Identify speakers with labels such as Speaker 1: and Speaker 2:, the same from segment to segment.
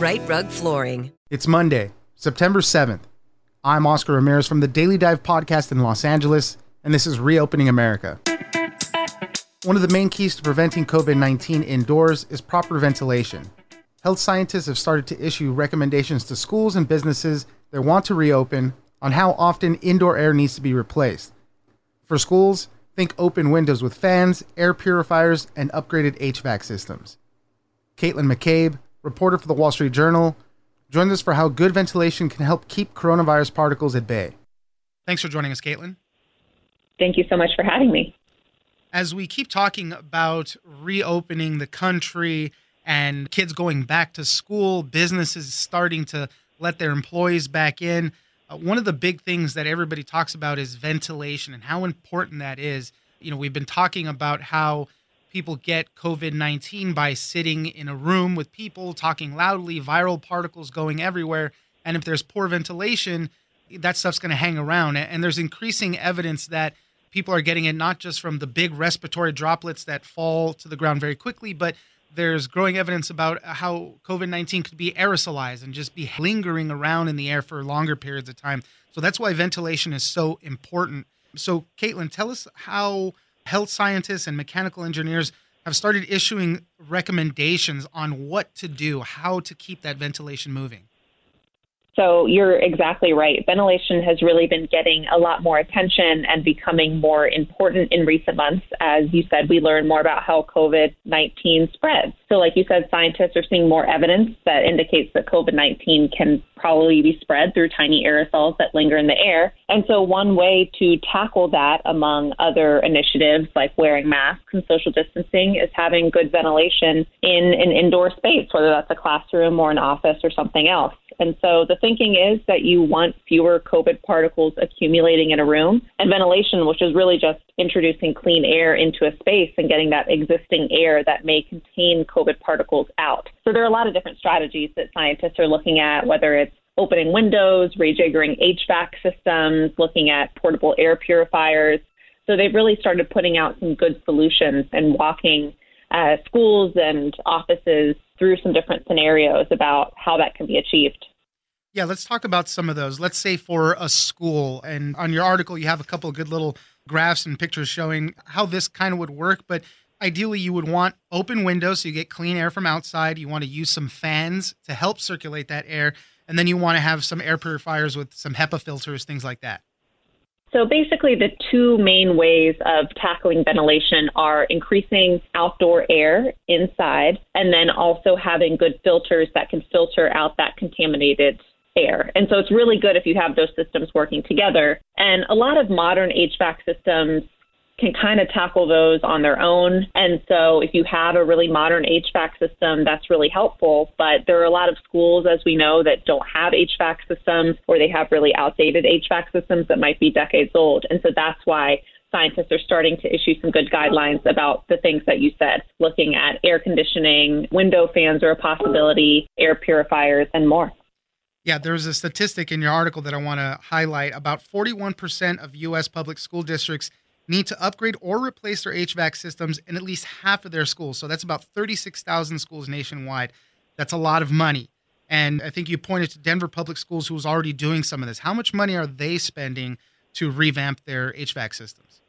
Speaker 1: Rite Rug Flooring.
Speaker 2: It's Monday, September 7th. I'm Oscar Ramirez from the Daily Dive podcast in Los Angeles, and this is Reopening America. One of the main keys to preventing COVID 19 indoors is proper ventilation. Health scientists have started to issue recommendations to schools and businesses that want to reopen on how often indoor air needs to be replaced. For schools, think open windows with fans, air purifiers, and upgraded HVAC systems. Caitlin McCabe, reporter for the Wall Street Journal, joins us for how good ventilation can help keep coronavirus particles at bay. Thanks for joining us, Caitlin.
Speaker 3: Thank you so much for having me.
Speaker 2: As we keep talking about reopening the country and kids going back to school, businesses starting to let their employees back in, uh, one of the big things that everybody talks about is ventilation and how important that is. You know, we've been talking about how people get COVID 19 by sitting in a room with people, talking loudly, viral particles going everywhere. And if there's poor ventilation, that stuff's going to hang around. And there's increasing evidence that people are getting it not just from the big respiratory droplets that fall to the ground very quickly, but there's growing evidence about uh, how COVID 19 could be aerosolized and just be lingering around in the air for longer periods of time. So that's why ventilation is so important. So, Caitlin, tell us how health scientists and mechanical engineers have started issuing recommendations on what to do, how to keep that ventilation moving.
Speaker 3: So you're exactly right. Ventilation has really been getting a lot more attention and becoming more important in recent months. As you said, we learn more about how COVID 19 spreads. So, like you said, scientists are seeing more evidence that indicates that COVID 19 can probably be spread through tiny aerosols that linger in the air. And so, one way to tackle that, among other initiatives like wearing masks and social distancing, is having good ventilation in an indoor space, whether that's a classroom or an office or something else. And so the thinking is that you want fewer COVID particles accumulating in a room, and ventilation, which is really just introducing clean air into a space and getting that existing air that may contain COVID particles out. So there are a lot of different strategies that scientists are looking at, whether it's opening windows, rejiggering HVAC systems, looking at portable air purifiers. So they've really started putting out some good solutions and walking uh, schools and offices through some different scenarios about how that can be achieved.
Speaker 2: Yeah, let's talk about some of those. Let's say for a school, and on your article, you have a couple of good little graphs and pictures showing how this kind of would work. But ideally, you would want open windows so you get clean air from outside. You want to use some fans to help circulate that air. And then you want to have some air purifiers with some HEPA filters, things like that.
Speaker 3: So basically, the two main ways of tackling ventilation are increasing outdoor air inside and then also having good filters that can filter out that contaminated air. And so it's really good if you have those systems working together. And a lot of modern HVAC systems can kind of tackle those on their own. And so if you have a really modern HVAC system, that's really helpful. But there are a lot of schools, as we know, that don't have HVAC systems or they have really outdated HVAC systems that might be decades old. And so that's why scientists are starting to issue some good guidelines about the things that you said, looking at air conditioning, window fans are a possibility, air purifiers, and more.
Speaker 2: Yeah, there's a statistic in your article that I want to highlight. About 41% of U.S. public school districts need to upgrade or replace their HVAC systems in at least half of their schools. So that's about 36,000 schools nationwide. That's a lot of money. And I think you pointed to Denver Public Schools, who's already doing some of this. How much money are they spending to revamp their HVAC systems?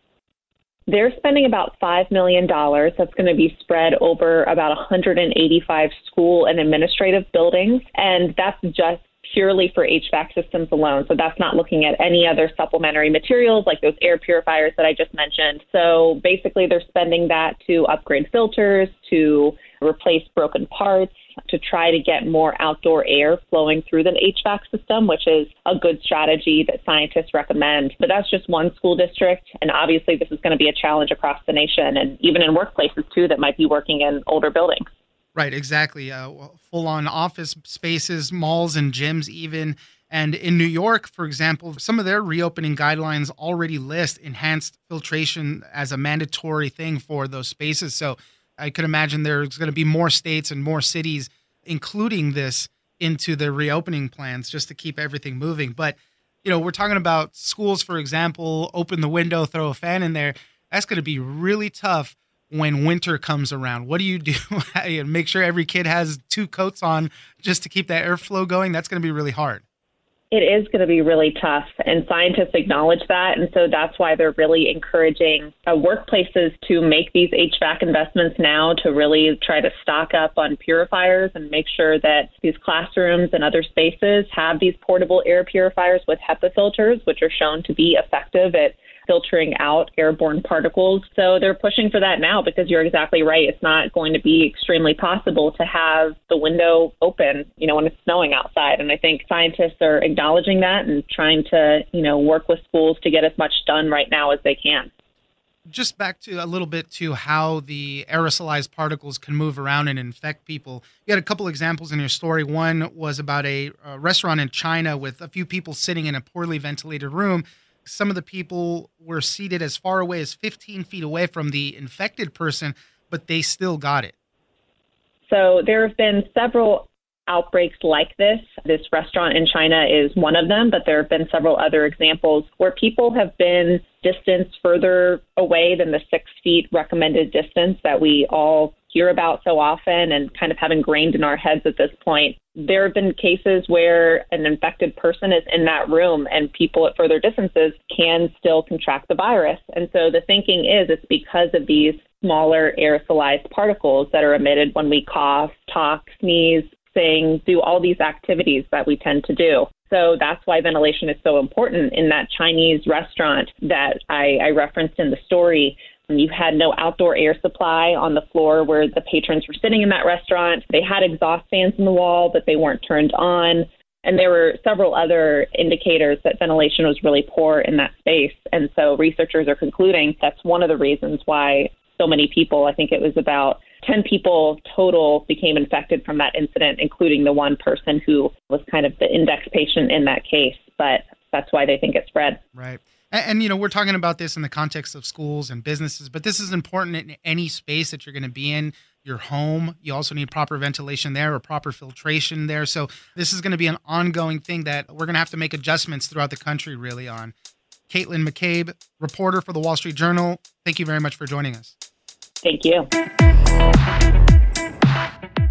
Speaker 3: They're spending about $5 million. That's going to be spread over about 185 school and administrative buildings. And that's just purely for HVAC systems alone. So that's not looking at any other supplementary materials like those air purifiers that I just mentioned. So basically, they're spending that to upgrade filters, to replace broken parts, to try to get more outdoor air flowing through the HVAC system, which is a good strategy that scientists recommend. But that's just one school district. And obviously, this is going to be a challenge across the nation and even in workplaces, too, that might be working in older buildings.
Speaker 2: Right, exactly. Uh, Full on office spaces, malls, and gyms, even. And in New York, for example, some of their reopening guidelines already list enhanced filtration as a mandatory thing for those spaces. So I could imagine there's going to be more states and more cities including this into the reopening plans just to keep everything moving. But, you know, we're talking about schools, for example, open the window, throw a fan in there. That's going to be really tough when winter comes around? What do you do? Make sure every kid has two coats on just to keep that airflow going? That's going to be really hard.
Speaker 3: It is going to be really tough, and scientists acknowledge that. And so that's why they're really encouraging uh, workplaces to make these HVAC investments now to really try to stock up on purifiers and make sure that these classrooms and other spaces have these portable air purifiers with HEPA filters, which are shown to be effective at filtering out airborne particles. So they're pushing for that now because you're exactly right. It's not going to be extremely possible to have the window open, you know, when it's snowing outside. And I think scientists are acknowledging that and trying to, you know, work with schools to get as much done right now as they can
Speaker 2: just back to a little bit to how the aerosolized particles can move around and infect people. You had a couple examples in your story. One was about a, a, restaurant in China with a few people sitting in a poorly ventilated room some of the people were seated as far away as 15 feet away from the infected person, but they still got it.
Speaker 3: So there have been several outbreaks like this. This restaurant in China is one of them, but there have been several other examples where people have been distanced further away than the six feet recommended distance that we all hear about so often and kind of have ingrained in our heads at this point. There have been cases where an infected person is in that room and people at further distances can still contract the virus. And so the thinking is it's because of these smaller aerosolized particles that are emitted when we cough, talk, sneeze, sing, do all these activities that we tend to do. So that's why ventilation is so important in that Chinese restaurant that I, I referenced in the story. You had no outdoor air supply on the floor where the patrons were sitting in that restaurant. They had exhaust fans in the wall, but they weren't turned on. And there were several other indicators that ventilation was really poor in that space. And so researchers are concluding that's one of the reasons why so many people, I think it was about 10 people total, became infected from that incident, including the one person who was kind of the index patient in that case. But that's why they think it spread.
Speaker 2: Right. And, and, you know, we're talking about this in the context of schools and businesses, but this is important in any space that you're going to be in. Your home, you also need proper ventilation there or proper filtration there. So this is going to be an ongoing thing that we're going to have to make adjustments throughout the country, really. On Caitlin McCabe, reporter for the Wall Street Journal. Thank you very much for joining us.
Speaker 3: Thank you.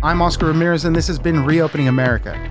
Speaker 2: I'm Oscar Ramirez, and this has been Reopening America.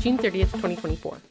Speaker 4: June 30th, 2024.